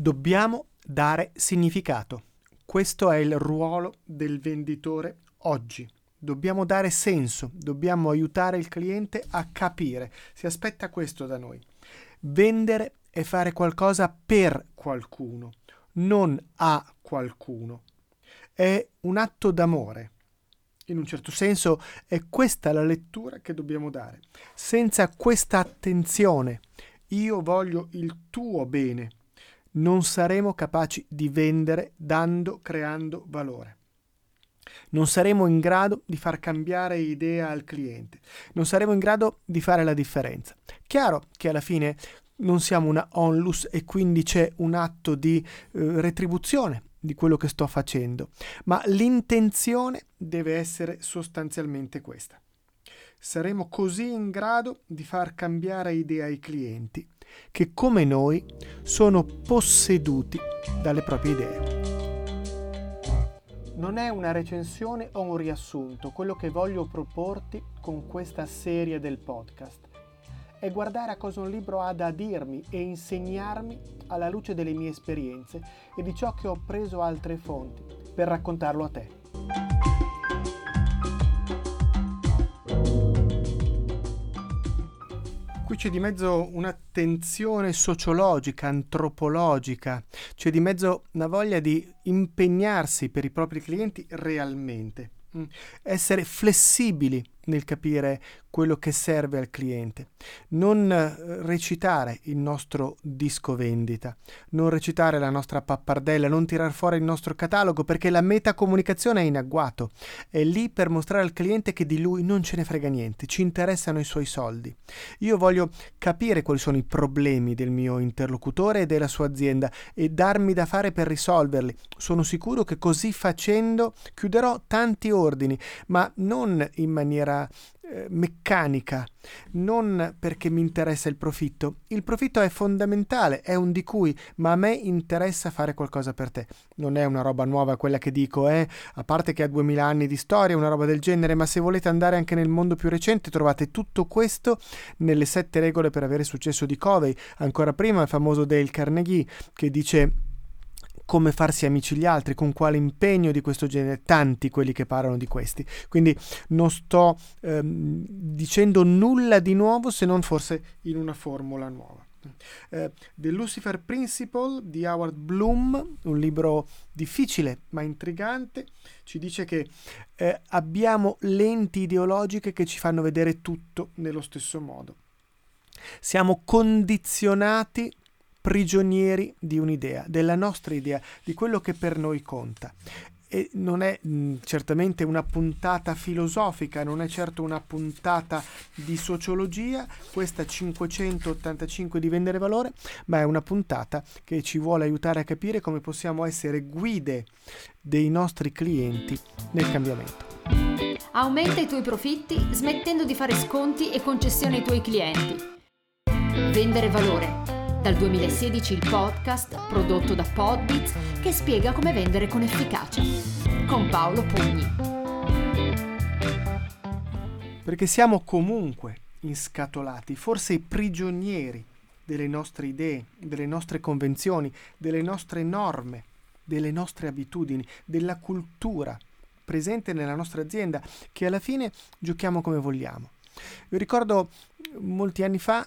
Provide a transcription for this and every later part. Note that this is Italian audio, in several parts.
Dobbiamo dare significato. Questo è il ruolo del venditore oggi. Dobbiamo dare senso, dobbiamo aiutare il cliente a capire. Si aspetta questo da noi. Vendere è fare qualcosa per qualcuno, non a qualcuno. È un atto d'amore. In un certo senso è questa la lettura che dobbiamo dare. Senza questa attenzione, io voglio il tuo bene non saremo capaci di vendere dando, creando valore. Non saremo in grado di far cambiare idea al cliente, non saremo in grado di fare la differenza. Chiaro che alla fine non siamo una onlus e quindi c'è un atto di eh, retribuzione di quello che sto facendo, ma l'intenzione deve essere sostanzialmente questa. Saremo così in grado di far cambiare idea ai clienti che come noi sono posseduti dalle proprie idee. Non è una recensione o un riassunto quello che voglio proporti con questa serie del podcast. È guardare a cosa un libro ha da dirmi e insegnarmi alla luce delle mie esperienze e di ciò che ho preso altre fonti per raccontarlo a te. Qui c'è di mezzo un'attenzione sociologica, antropologica, c'è di mezzo una voglia di impegnarsi per i propri clienti realmente, mm. essere flessibili nel capire quello che serve al cliente, non eh, recitare il nostro disco vendita, non recitare la nostra pappardella, non tirar fuori il nostro catalogo perché la metacomunicazione è in agguato, è lì per mostrare al cliente che di lui non ce ne frega niente, ci interessano i suoi soldi. Io voglio capire quali sono i problemi del mio interlocutore e della sua azienda e darmi da fare per risolverli. Sono sicuro che così facendo chiuderò tanti ordini, ma non in maniera eh, meccanica, non perché mi interessa il profitto. Il profitto è fondamentale, è un di cui, ma a me interessa fare qualcosa per te. Non è una roba nuova quella che dico, eh, a parte che ha 2000 anni di storia, una roba del genere, ma se volete andare anche nel mondo più recente trovate tutto questo nelle sette regole per avere successo di Covey, ancora prima il famoso Dale Carnegie che dice come farsi amici gli altri, con quale impegno di questo genere, tanti quelli che parlano di questi. Quindi non sto ehm, dicendo nulla di nuovo se non forse in una formula nuova. Uh, The Lucifer Principle di Howard Bloom, un libro difficile ma intrigante, ci dice che eh, abbiamo lenti ideologiche che ci fanno vedere tutto nello stesso modo. Siamo condizionati prigionieri di un'idea, della nostra idea, di quello che per noi conta. E non è mh, certamente una puntata filosofica, non è certo una puntata di sociologia, questa 585 di vendere valore, ma è una puntata che ci vuole aiutare a capire come possiamo essere guide dei nostri clienti nel cambiamento. Aumenta i tuoi profitti smettendo di fare sconti e concessioni ai tuoi clienti. Vendere valore dal 2016 il podcast prodotto da Podbits che spiega come vendere con efficacia. Con Paolo Pugni. Perché siamo comunque inscatolati, forse prigionieri delle nostre idee, delle nostre convenzioni, delle nostre norme, delle nostre abitudini, della cultura presente nella nostra azienda, che alla fine giochiamo come vogliamo. Io ricordo molti anni fa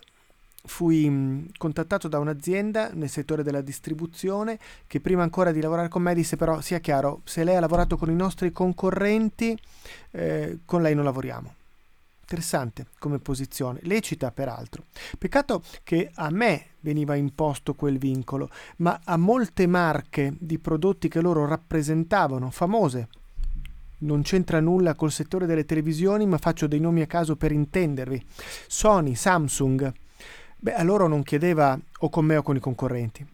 fui contattato da un'azienda nel settore della distribuzione che prima ancora di lavorare con me disse però sia chiaro se lei ha lavorato con i nostri concorrenti eh, con lei non lavoriamo interessante come posizione lecita peraltro peccato che a me veniva imposto quel vincolo ma a molte marche di prodotti che loro rappresentavano famose non c'entra nulla col settore delle televisioni, ma faccio dei nomi a caso per intendervi. Sony, Samsung, Beh, a loro non chiedeva o con me o con i concorrenti.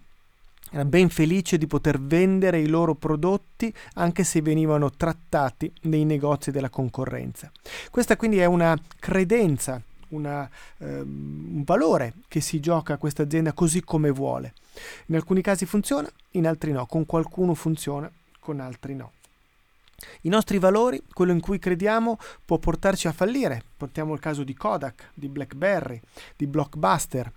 Era ben felice di poter vendere i loro prodotti anche se venivano trattati nei negozi della concorrenza. Questa quindi è una credenza, una, ehm, un valore che si gioca a questa azienda così come vuole. In alcuni casi funziona, in altri no. Con qualcuno funziona, con altri no. I nostri valori, quello in cui crediamo, può portarci a fallire. Portiamo il caso di Kodak, di BlackBerry, di Blockbuster.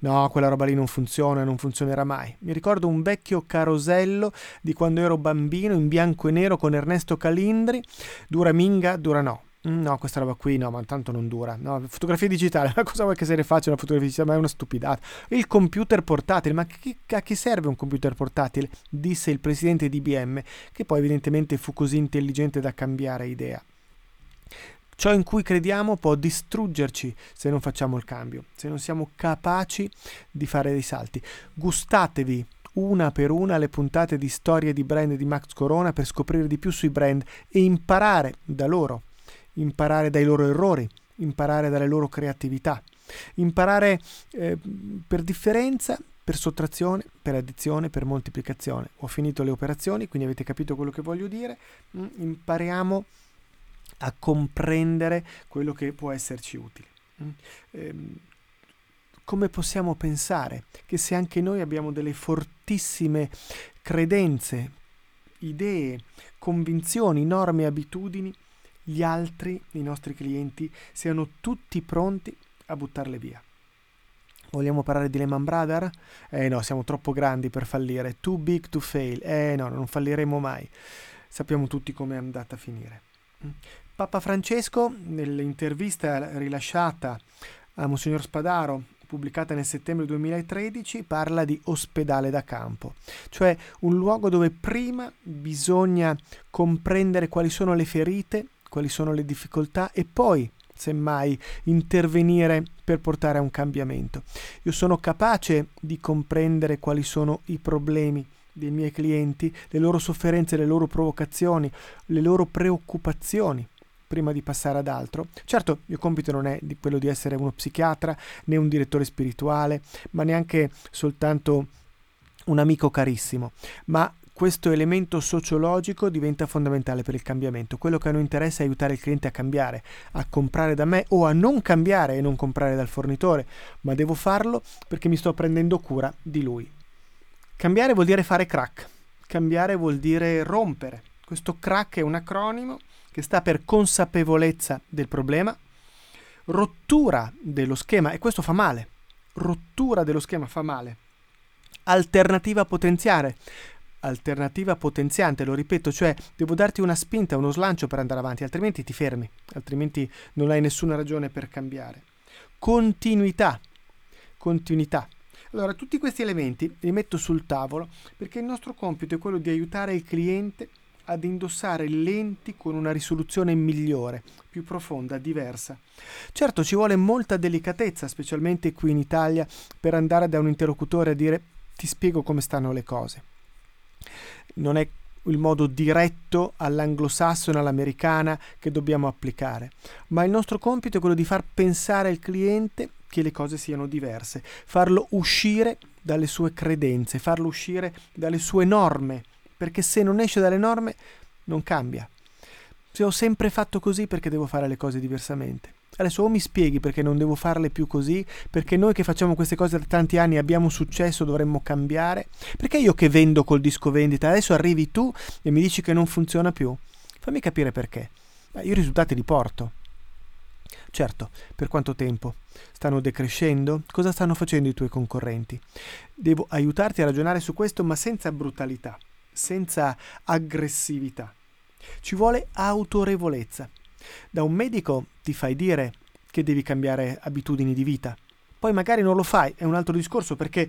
No, quella roba lì non funziona, non funzionerà mai. Mi ricordo un vecchio carosello di quando ero bambino in bianco e nero con Ernesto Calindri. Dura minga, dura no. No, questa roba qui no, ma tanto non dura. No, fotografia digitale, ma cosa vuoi che se ne faccia una fotografia digitale? Ma è una stupidata. Il computer portatile, ma chi, a chi serve un computer portatile? Disse il presidente di IBM, che poi evidentemente fu così intelligente da cambiare idea. Ciò in cui crediamo può distruggerci se non facciamo il cambio, se non siamo capaci di fare dei salti. Gustatevi una per una le puntate di storie di brand di Max Corona per scoprire di più sui brand e imparare da loro, imparare dai loro errori, imparare dalle loro creatività, imparare eh, per differenza, per sottrazione, per addizione, per moltiplicazione. Ho finito le operazioni, quindi avete capito quello che voglio dire. Mm, impariamo a comprendere quello che può esserci utile. Mm? Ehm, come possiamo pensare che se anche noi abbiamo delle fortissime credenze, idee, convinzioni, norme, abitudini, gli altri, i nostri clienti, siano tutti pronti a buttarle via. Vogliamo parlare di Lehman Brothers? Eh no, siamo troppo grandi per fallire. Too big to fail. Eh no, non falliremo mai. Sappiamo tutti come è andata a finire. Mm. Papa Francesco, nell'intervista rilasciata a Monsignor Spadaro, pubblicata nel settembre 2013, parla di ospedale da campo, cioè un luogo dove prima bisogna comprendere quali sono le ferite, quali sono le difficoltà e poi semmai intervenire per portare a un cambiamento. Io sono capace di comprendere quali sono i problemi dei miei clienti, le loro sofferenze, le loro provocazioni, le loro preoccupazioni prima di passare ad altro. Certo, il mio compito non è di quello di essere uno psichiatra, né un direttore spirituale, ma neanche soltanto un amico carissimo, ma questo elemento sociologico diventa fondamentale per il cambiamento. Quello che a noi interessa è aiutare il cliente a cambiare, a comprare da me o a non cambiare e non comprare dal fornitore, ma devo farlo perché mi sto prendendo cura di lui. Cambiare vuol dire fare crack, cambiare vuol dire rompere. Questo crack è un acronimo che sta per consapevolezza del problema, rottura dello schema, e questo fa male. Rottura dello schema fa male. Alternativa potenziale. Alternativa potenziante, lo ripeto, cioè devo darti una spinta, uno slancio per andare avanti, altrimenti ti fermi, altrimenti non hai nessuna ragione per cambiare. Continuità. Continuità. Allora, tutti questi elementi li metto sul tavolo perché il nostro compito è quello di aiutare il cliente ad indossare lenti con una risoluzione migliore, più profonda, diversa. Certo ci vuole molta delicatezza, specialmente qui in Italia, per andare da un interlocutore a dire ti spiego come stanno le cose. Non è il modo diretto all'anglosassone, all'americana che dobbiamo applicare, ma il nostro compito è quello di far pensare al cliente che le cose siano diverse, farlo uscire dalle sue credenze, farlo uscire dalle sue norme, perché se non esce dalle norme non cambia. Se ho sempre fatto così perché devo fare le cose diversamente. Adesso o mi spieghi perché non devo farle più così, perché noi che facciamo queste cose da tanti anni abbiamo successo, dovremmo cambiare. Perché io che vendo col disco vendita, adesso arrivi tu e mi dici che non funziona più? Fammi capire perché. Beh, io i risultati li porto. Certo, per quanto tempo? Stanno decrescendo? Cosa stanno facendo i tuoi concorrenti? Devo aiutarti a ragionare su questo, ma senza brutalità senza aggressività. Ci vuole autorevolezza. Da un medico ti fai dire che devi cambiare abitudini di vita. Poi magari non lo fai, è un altro discorso perché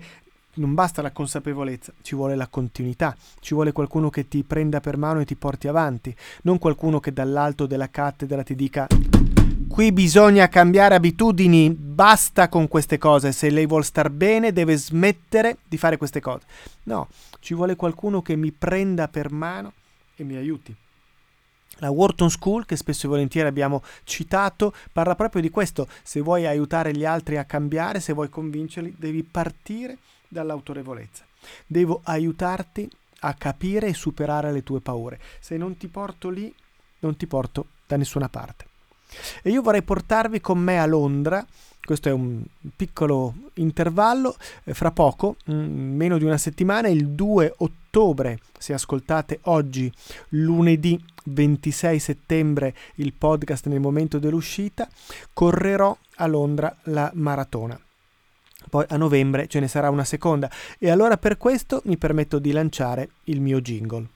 non basta la consapevolezza, ci vuole la continuità, ci vuole qualcuno che ti prenda per mano e ti porti avanti, non qualcuno che dall'alto della cattedra ti dica qui bisogna cambiare abitudini, basta con queste cose, se lei vuole star bene deve smettere di fare queste cose. No, ci vuole qualcuno che mi prenda per mano e mi aiuti. La Wharton School, che spesso e volentieri abbiamo citato, parla proprio di questo. Se vuoi aiutare gli altri a cambiare, se vuoi convincerli, devi partire dall'autorevolezza. Devo aiutarti a capire e superare le tue paure. Se non ti porto lì, non ti porto da nessuna parte. E io vorrei portarvi con me a Londra questo è un piccolo intervallo, eh, fra poco, mm, meno di una settimana, il 2 ottobre, se ascoltate oggi, lunedì 26 settembre, il podcast nel momento dell'uscita, correrò a Londra la maratona. poi a novembre ce ne sarà una seconda e allora per questo mi permetto di lanciare il mio jingle,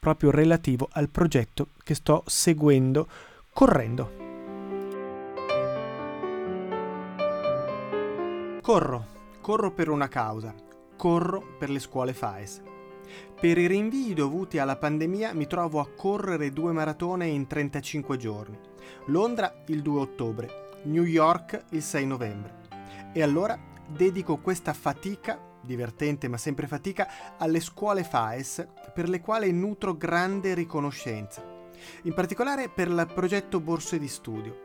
proprio relativo al progetto che sto seguendo correndo. Corro, corro per una causa, corro per le scuole FAES. Per i rinvii dovuti alla pandemia mi trovo a correre due maratone in 35 giorni. Londra il 2 ottobre, New York il 6 novembre. E allora dedico questa fatica, divertente ma sempre fatica, alle scuole FAES per le quali nutro grande riconoscenza. In particolare per il progetto Borse di Studio.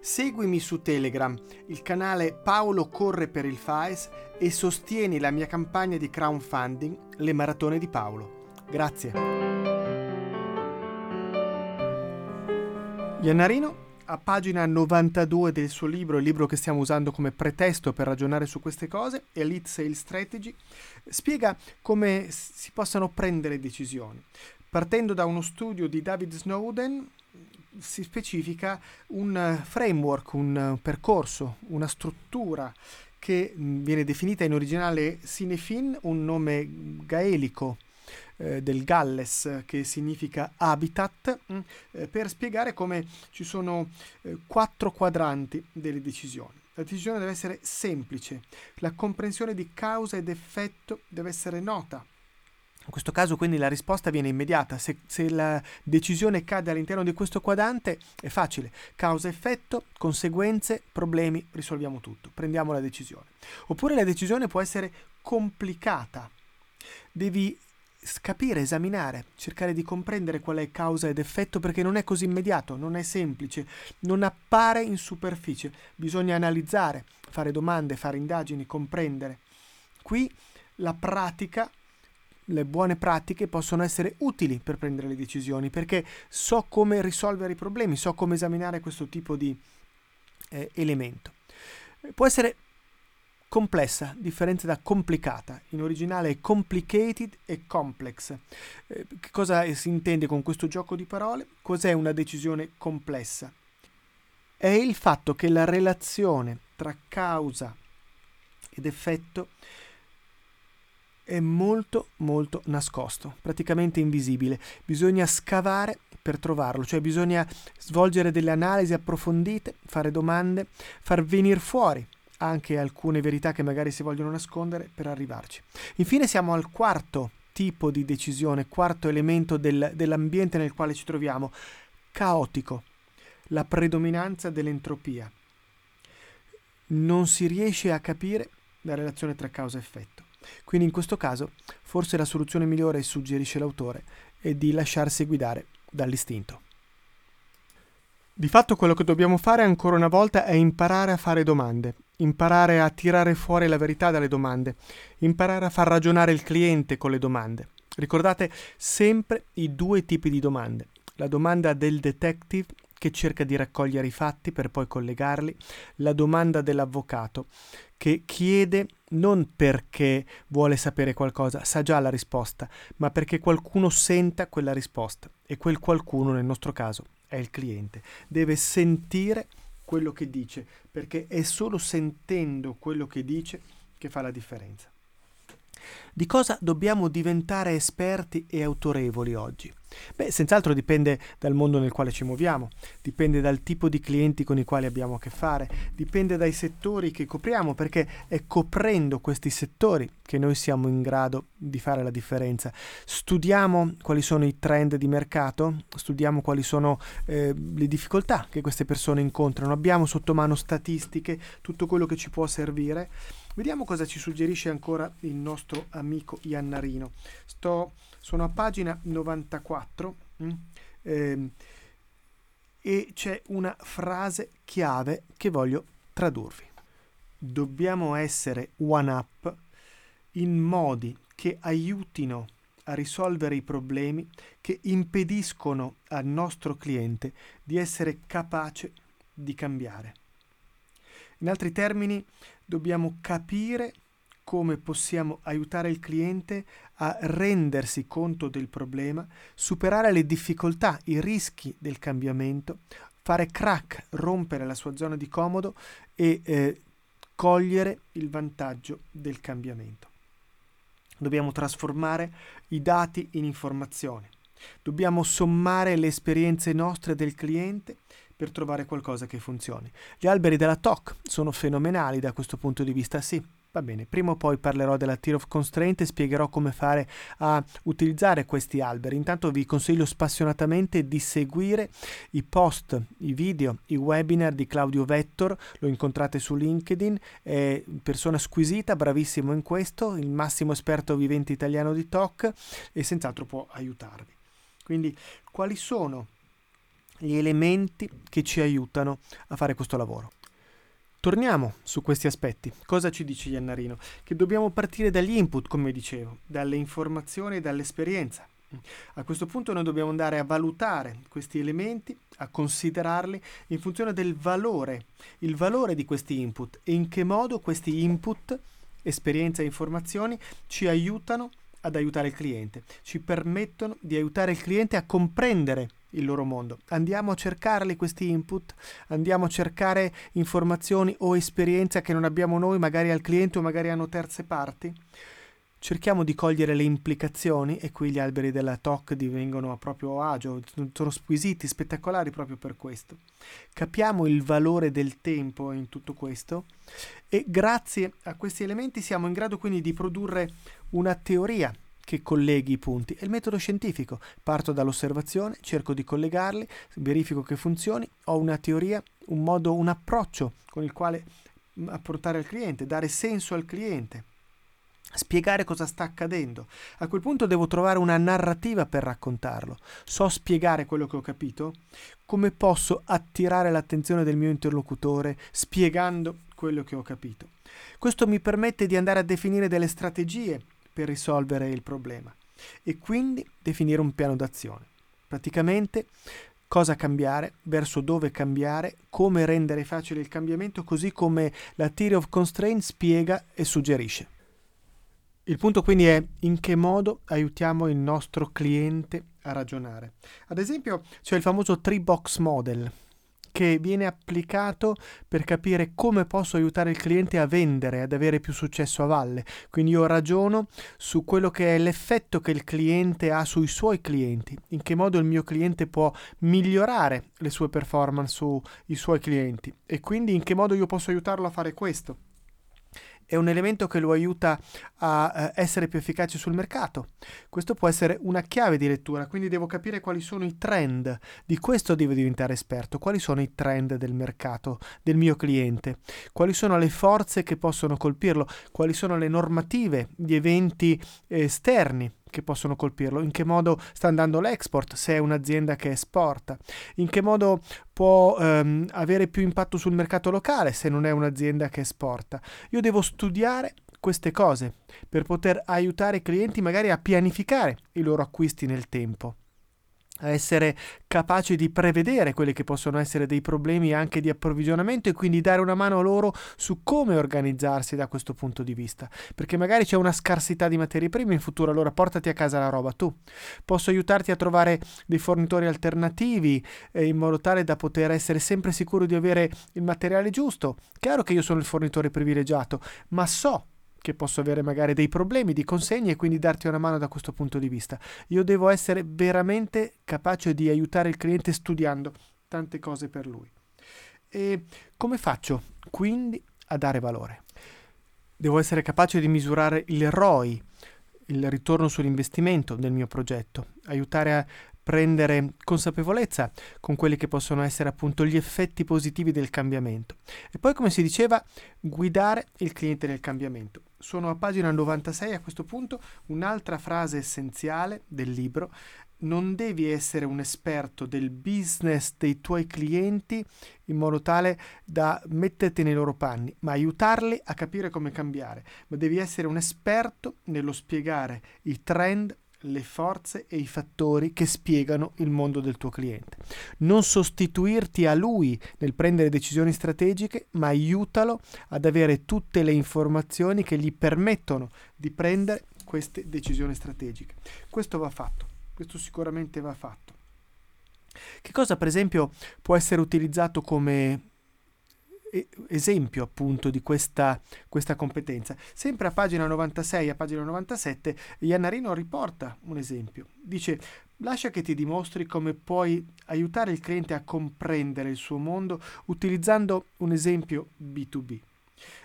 Seguimi su Telegram, il canale Paolo Corre per il FAES e sostieni la mia campagna di crowdfunding Le Maratone di Paolo. Grazie. Iannarino a pagina 92 del suo libro, il libro che stiamo usando come pretesto per ragionare su queste cose, Elite Sales Strategy, spiega come si possano prendere decisioni. Partendo da uno studio di David Snowden, si specifica un framework, un percorso, una struttura che viene definita in originale Cinefin, un nome gaelico eh, del Galles che significa habitat, mh, eh, per spiegare come ci sono eh, quattro quadranti delle decisioni. La decisione deve essere semplice, la comprensione di causa ed effetto deve essere nota. In questo caso quindi la risposta viene immediata, se, se la decisione cade all'interno di questo quadrante è facile, causa-effetto, conseguenze, problemi, risolviamo tutto, prendiamo la decisione. Oppure la decisione può essere complicata, devi capire, esaminare, cercare di comprendere qual è causa ed effetto perché non è così immediato, non è semplice, non appare in superficie, bisogna analizzare, fare domande, fare indagini, comprendere. Qui la pratica, le buone pratiche possono essere utili per prendere le decisioni perché so come risolvere i problemi, so come esaminare questo tipo di eh, elemento. Può essere complessa, differenza da complicata. In originale è complicated e complex. Eh, cosa si intende con questo gioco di parole? Cos'è una decisione complessa? È il fatto che la relazione tra causa ed effetto è molto molto nascosto, praticamente invisibile. Bisogna scavare per trovarlo, cioè bisogna svolgere delle analisi approfondite, fare domande, far venire fuori anche alcune verità che magari si vogliono nascondere per arrivarci. Infine siamo al quarto tipo di decisione, quarto elemento del, dell'ambiente nel quale ci troviamo, caotico, la predominanza dell'entropia. Non si riesce a capire la relazione tra causa e effetto. Quindi in questo caso forse la soluzione migliore, suggerisce l'autore, è di lasciarsi guidare dall'istinto. Di fatto quello che dobbiamo fare ancora una volta è imparare a fare domande, imparare a tirare fuori la verità dalle domande, imparare a far ragionare il cliente con le domande. Ricordate sempre i due tipi di domande. La domanda del detective che cerca di raccogliere i fatti per poi collegarli, la domanda dell'avvocato che chiede non perché vuole sapere qualcosa, sa già la risposta, ma perché qualcuno senta quella risposta e quel qualcuno nel nostro caso è il cliente. Deve sentire quello che dice, perché è solo sentendo quello che dice che fa la differenza. Di cosa dobbiamo diventare esperti e autorevoli oggi? Beh, senz'altro dipende dal mondo nel quale ci muoviamo, dipende dal tipo di clienti con i quali abbiamo a che fare, dipende dai settori che copriamo, perché è coprendo questi settori che noi siamo in grado di fare la differenza. Studiamo quali sono i trend di mercato, studiamo quali sono eh, le difficoltà che queste persone incontrano, abbiamo sotto mano statistiche, tutto quello che ci può servire. Vediamo cosa ci suggerisce ancora il nostro amico Iannarino. Sto sono a pagina 94 mm, ehm, e c'è una frase chiave che voglio tradurvi. Dobbiamo essere one up in modi che aiutino a risolvere i problemi che impediscono al nostro cliente di essere capace di cambiare. In altri termini, dobbiamo capire come possiamo aiutare il cliente a rendersi conto del problema, superare le difficoltà, i rischi del cambiamento, fare crack, rompere la sua zona di comodo e eh, cogliere il vantaggio del cambiamento. Dobbiamo trasformare i dati in informazioni. Dobbiamo sommare le esperienze nostre del cliente per trovare qualcosa che funzioni. Gli alberi della TOC sono fenomenali da questo punto di vista, sì, Va bene, prima o poi parlerò della Tier of Constraint e spiegherò come fare a utilizzare questi alberi. Intanto vi consiglio spassionatamente di seguire i post, i video, i webinar di Claudio Vettor, lo incontrate su LinkedIn, è persona squisita, bravissimo in questo, il massimo esperto vivente italiano di TOC e senz'altro può aiutarvi. Quindi quali sono gli elementi che ci aiutano a fare questo lavoro? Torniamo su questi aspetti. Cosa ci dice Iannarino? Che dobbiamo partire dagli input, come dicevo, dalle informazioni e dall'esperienza. A questo punto noi dobbiamo andare a valutare questi elementi, a considerarli in funzione del valore, il valore di questi input e in che modo questi input, esperienza e informazioni ci aiutano ad aiutare il cliente, ci permettono di aiutare il cliente a comprendere il loro mondo. Andiamo a cercarli questi input, andiamo a cercare informazioni o esperienza che non abbiamo noi, magari al cliente o magari hanno terze parti. Cerchiamo di cogliere le implicazioni e qui gli alberi della TOC divengono a proprio agio, sono squisiti, spettacolari proprio per questo. Capiamo il valore del tempo in tutto questo e grazie a questi elementi siamo in grado quindi di produrre una teoria che colleghi i punti. È il metodo scientifico. Parto dall'osservazione, cerco di collegarli, verifico che funzioni, ho una teoria, un modo, un approccio con il quale mm, apportare al cliente, dare senso al cliente spiegare cosa sta accadendo. A quel punto devo trovare una narrativa per raccontarlo. So spiegare quello che ho capito? Come posso attirare l'attenzione del mio interlocutore spiegando quello che ho capito? Questo mi permette di andare a definire delle strategie per risolvere il problema e quindi definire un piano d'azione. Praticamente cosa cambiare, verso dove cambiare, come rendere facile il cambiamento, così come la Theory of Constraint spiega e suggerisce. Il punto quindi è in che modo aiutiamo il nostro cliente a ragionare. Ad esempio c'è il famoso Three Box Model, che viene applicato per capire come posso aiutare il cliente a vendere, ad avere più successo a valle. Quindi io ragiono su quello che è l'effetto che il cliente ha sui suoi clienti, in che modo il mio cliente può migliorare le sue performance sui suoi clienti e quindi in che modo io posso aiutarlo a fare questo è un elemento che lo aiuta a eh, essere più efficace sul mercato. Questo può essere una chiave di lettura, quindi devo capire quali sono i trend. Di questo devo diventare esperto. Quali sono i trend del mercato del mio cliente? Quali sono le forze che possono colpirlo? Quali sono le normative di eventi esterni che possono colpirlo, in che modo sta andando l'export se è un'azienda che esporta, in che modo può ehm, avere più impatto sul mercato locale se non è un'azienda che esporta. Io devo studiare queste cose per poter aiutare i clienti magari a pianificare i loro acquisti nel tempo a essere capaci di prevedere quelli che possono essere dei problemi anche di approvvigionamento e quindi dare una mano a loro su come organizzarsi da questo punto di vista. Perché magari c'è una scarsità di materie prime in futuro, allora portati a casa la roba tu. Posso aiutarti a trovare dei fornitori alternativi eh, in modo tale da poter essere sempre sicuro di avere il materiale giusto. Chiaro che io sono il fornitore privilegiato, ma so che posso avere magari dei problemi di consegne e quindi darti una mano da questo punto di vista. Io devo essere veramente capace di aiutare il cliente studiando tante cose per lui. E come faccio quindi a dare valore? Devo essere capace di misurare il ROI, il ritorno sull'investimento del mio progetto, aiutare a prendere consapevolezza con quelli che possono essere appunto gli effetti positivi del cambiamento. E poi, come si diceva, guidare il cliente nel cambiamento. Sono a pagina 96 a questo punto, un'altra frase essenziale del libro. Non devi essere un esperto del business dei tuoi clienti in modo tale da metterti nei loro panni, ma aiutarli a capire come cambiare. Ma devi essere un esperto nello spiegare i trend le forze e i fattori che spiegano il mondo del tuo cliente. Non sostituirti a lui nel prendere decisioni strategiche, ma aiutalo ad avere tutte le informazioni che gli permettono di prendere queste decisioni strategiche. Questo va fatto, questo sicuramente va fatto. Che cosa per esempio può essere utilizzato come esempio appunto di questa, questa, competenza. Sempre a pagina 96 a pagina 97 Iannarino riporta un esempio. Dice lascia che ti dimostri come puoi aiutare il cliente a comprendere il suo mondo utilizzando un esempio B2B.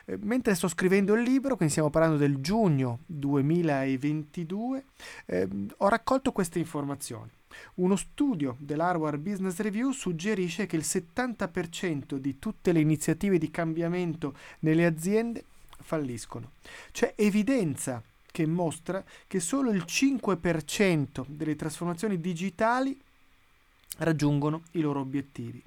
Eh, mentre sto scrivendo il libro, quindi stiamo parlando del giugno 2022, eh, ho raccolto queste informazioni. Uno studio dell'Harvard Business Review suggerisce che il 70% di tutte le iniziative di cambiamento nelle aziende falliscono. C'è evidenza che mostra che solo il 5% delle trasformazioni digitali raggiungono i loro obiettivi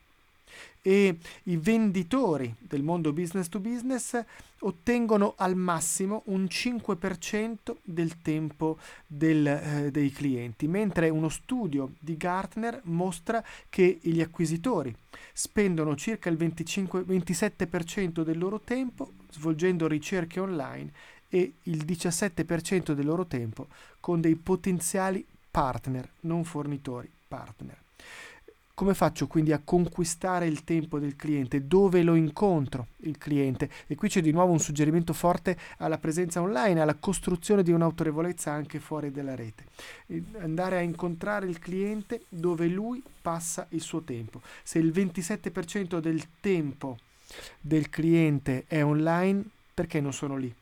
e i venditori del mondo business to business ottengono al massimo un 5% del tempo del, eh, dei clienti, mentre uno studio di Gartner mostra che gli acquisitori spendono circa il 25, 27% del loro tempo svolgendo ricerche online e il 17% del loro tempo con dei potenziali partner, non fornitori, partner. Come faccio quindi a conquistare il tempo del cliente? Dove lo incontro il cliente? E qui c'è di nuovo un suggerimento forte alla presenza online, alla costruzione di un'autorevolezza anche fuori dalla rete. Andare a incontrare il cliente dove lui passa il suo tempo. Se il 27% del tempo del cliente è online, perché non sono lì?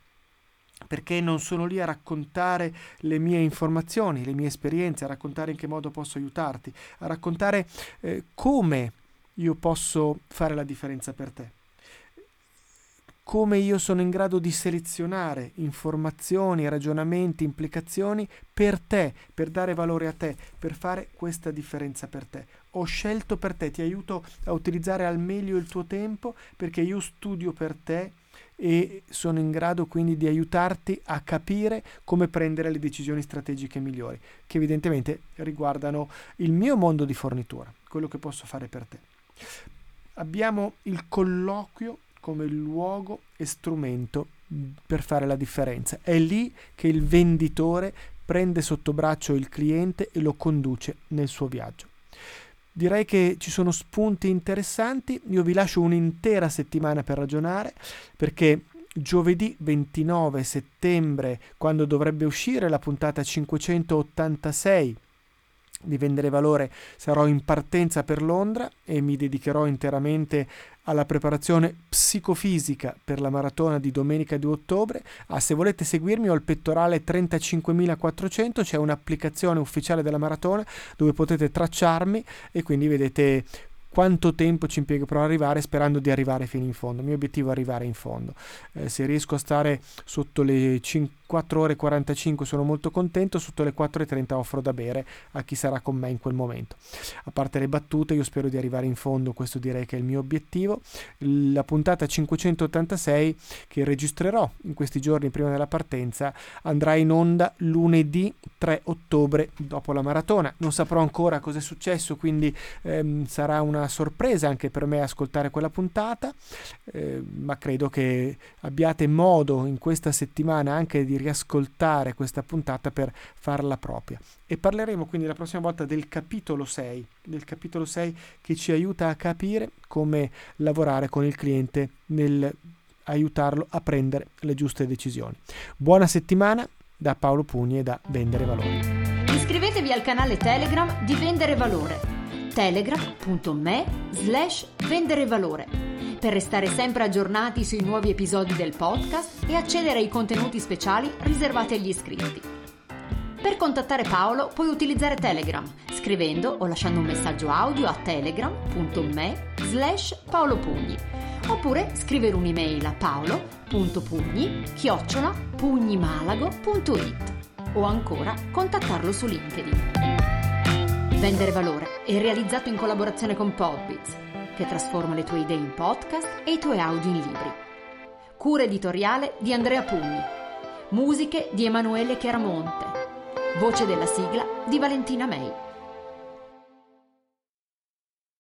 Perché non sono lì a raccontare le mie informazioni, le mie esperienze, a raccontare in che modo posso aiutarti, a raccontare eh, come io posso fare la differenza per te, come io sono in grado di selezionare informazioni, ragionamenti, implicazioni per te, per dare valore a te, per fare questa differenza per te. Ho scelto per te, ti aiuto a utilizzare al meglio il tuo tempo perché io studio per te e sono in grado quindi di aiutarti a capire come prendere le decisioni strategiche migliori, che evidentemente riguardano il mio mondo di fornitura, quello che posso fare per te. Abbiamo il colloquio come luogo e strumento per fare la differenza. È lì che il venditore prende sotto braccio il cliente e lo conduce nel suo viaggio. Direi che ci sono spunti interessanti, io vi lascio un'intera settimana per ragionare perché giovedì 29 settembre, quando dovrebbe uscire la puntata 586 di Vendere Valore, sarò in partenza per Londra e mi dedicherò interamente alla preparazione psicofisica per la maratona di domenica 2 ottobre. Ah, se volete seguirmi ho il pettorale 35400, c'è un'applicazione ufficiale della maratona dove potete tracciarmi e quindi vedete quanto tempo ci impiego per arrivare sperando di arrivare fino in fondo. Il mio obiettivo è arrivare in fondo. Eh, se riesco a stare sotto le 5 4 ore e 45 sono molto contento, sotto le 4 e 30 offro da bere a chi sarà con me in quel momento. A parte le battute, io spero di arrivare in fondo, questo direi che è il mio obiettivo. La puntata 586 che registrerò in questi giorni prima della partenza andrà in onda lunedì 3 ottobre dopo la maratona. Non saprò ancora cosa è successo, quindi ehm, sarà una sorpresa anche per me ascoltare quella puntata, eh, ma credo che abbiate modo in questa settimana anche di riascoltare questa puntata per farla propria. E parleremo quindi la prossima volta del capitolo 6, del capitolo 6 che ci aiuta a capire come lavorare con il cliente nel aiutarlo a prendere le giuste decisioni. Buona settimana da Paolo Pugni e da Vendere Valore. Iscrivetevi al canale Telegram di Vendere Valore telegram.me slash vendere valore per restare sempre aggiornati sui nuovi episodi del podcast e accedere ai contenuti speciali riservati agli iscritti. Per contattare Paolo puoi utilizzare Telegram scrivendo o lasciando un messaggio audio a telegram.me slash paolopugni oppure scrivere un'email a paolo.pugni chiocciola pugnimalago.it o ancora contattarlo su LinkedIn. Vendere valore è realizzato in collaborazione con Podbiz che trasforma le tue idee in podcast e i tuoi audio in libri. Cura editoriale di Andrea Pugni. Musiche di Emanuele Chiaramonte. Voce della sigla di Valentina May.